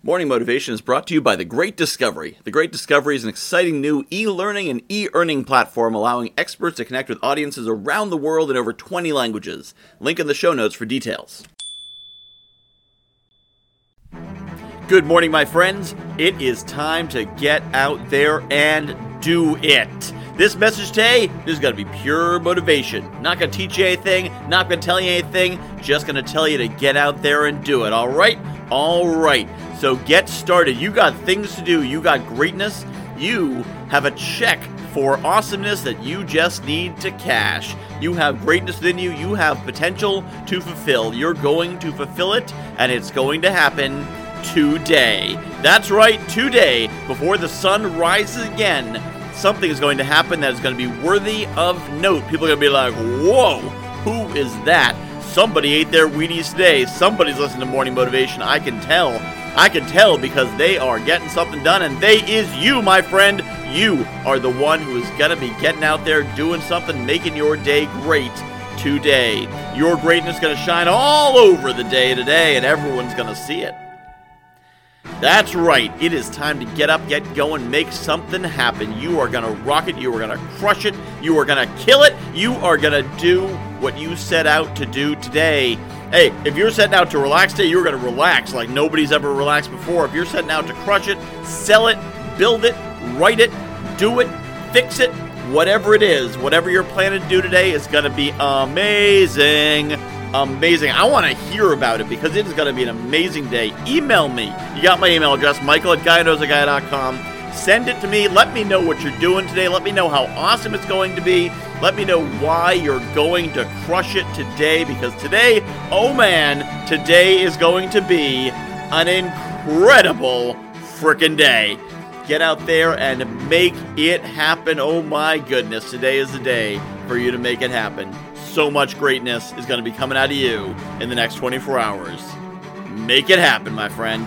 Morning Motivation is brought to you by The Great Discovery. The Great Discovery is an exciting new e learning and e earning platform allowing experts to connect with audiences around the world in over 20 languages. Link in the show notes for details. Good morning, my friends. It is time to get out there and do it. This message today is going to be pure motivation. Not going to teach you anything, not going to tell you anything, just going to tell you to get out there and do it, all right? All right. So get started. You got things to do, you got greatness, you have a check for awesomeness that you just need to cash. You have greatness within you, you have potential to fulfill. You're going to fulfill it, and it's going to happen today. That's right, today, before the sun rises again, something is going to happen that is going to be worthy of note. People are going to be like, whoa, who is that? Somebody ate their Wheaties today. Somebody's listening to Morning Motivation. I can tell. I can tell because they are getting something done, and they is you, my friend. You are the one who is going to be getting out there doing something, making your day great today. Your greatness is going to shine all over the day today, and everyone's going to see it. That's right. It is time to get up, get going, make something happen. You are going to rock it. You are going to crush it. You are going to kill it. You are going to do what you set out to do today. Hey, if you're setting out to relax today, you're going to relax like nobody's ever relaxed before. If you're setting out to crush it, sell it, build it, write it, do it, fix it, whatever it is, whatever you're planning to do today is going to be amazing amazing. I want to hear about it because it is going to be an amazing day. Email me. You got my email address, michael at guyknowsaguy.com. Send it to me. Let me know what you're doing today. Let me know how awesome it's going to be. Let me know why you're going to crush it today because today, oh man, today is going to be an incredible freaking day. Get out there and make it happen. Oh my goodness, today is the day for you to make it happen so much greatness is going to be coming out of you in the next 24 hours. Make it happen, my friend.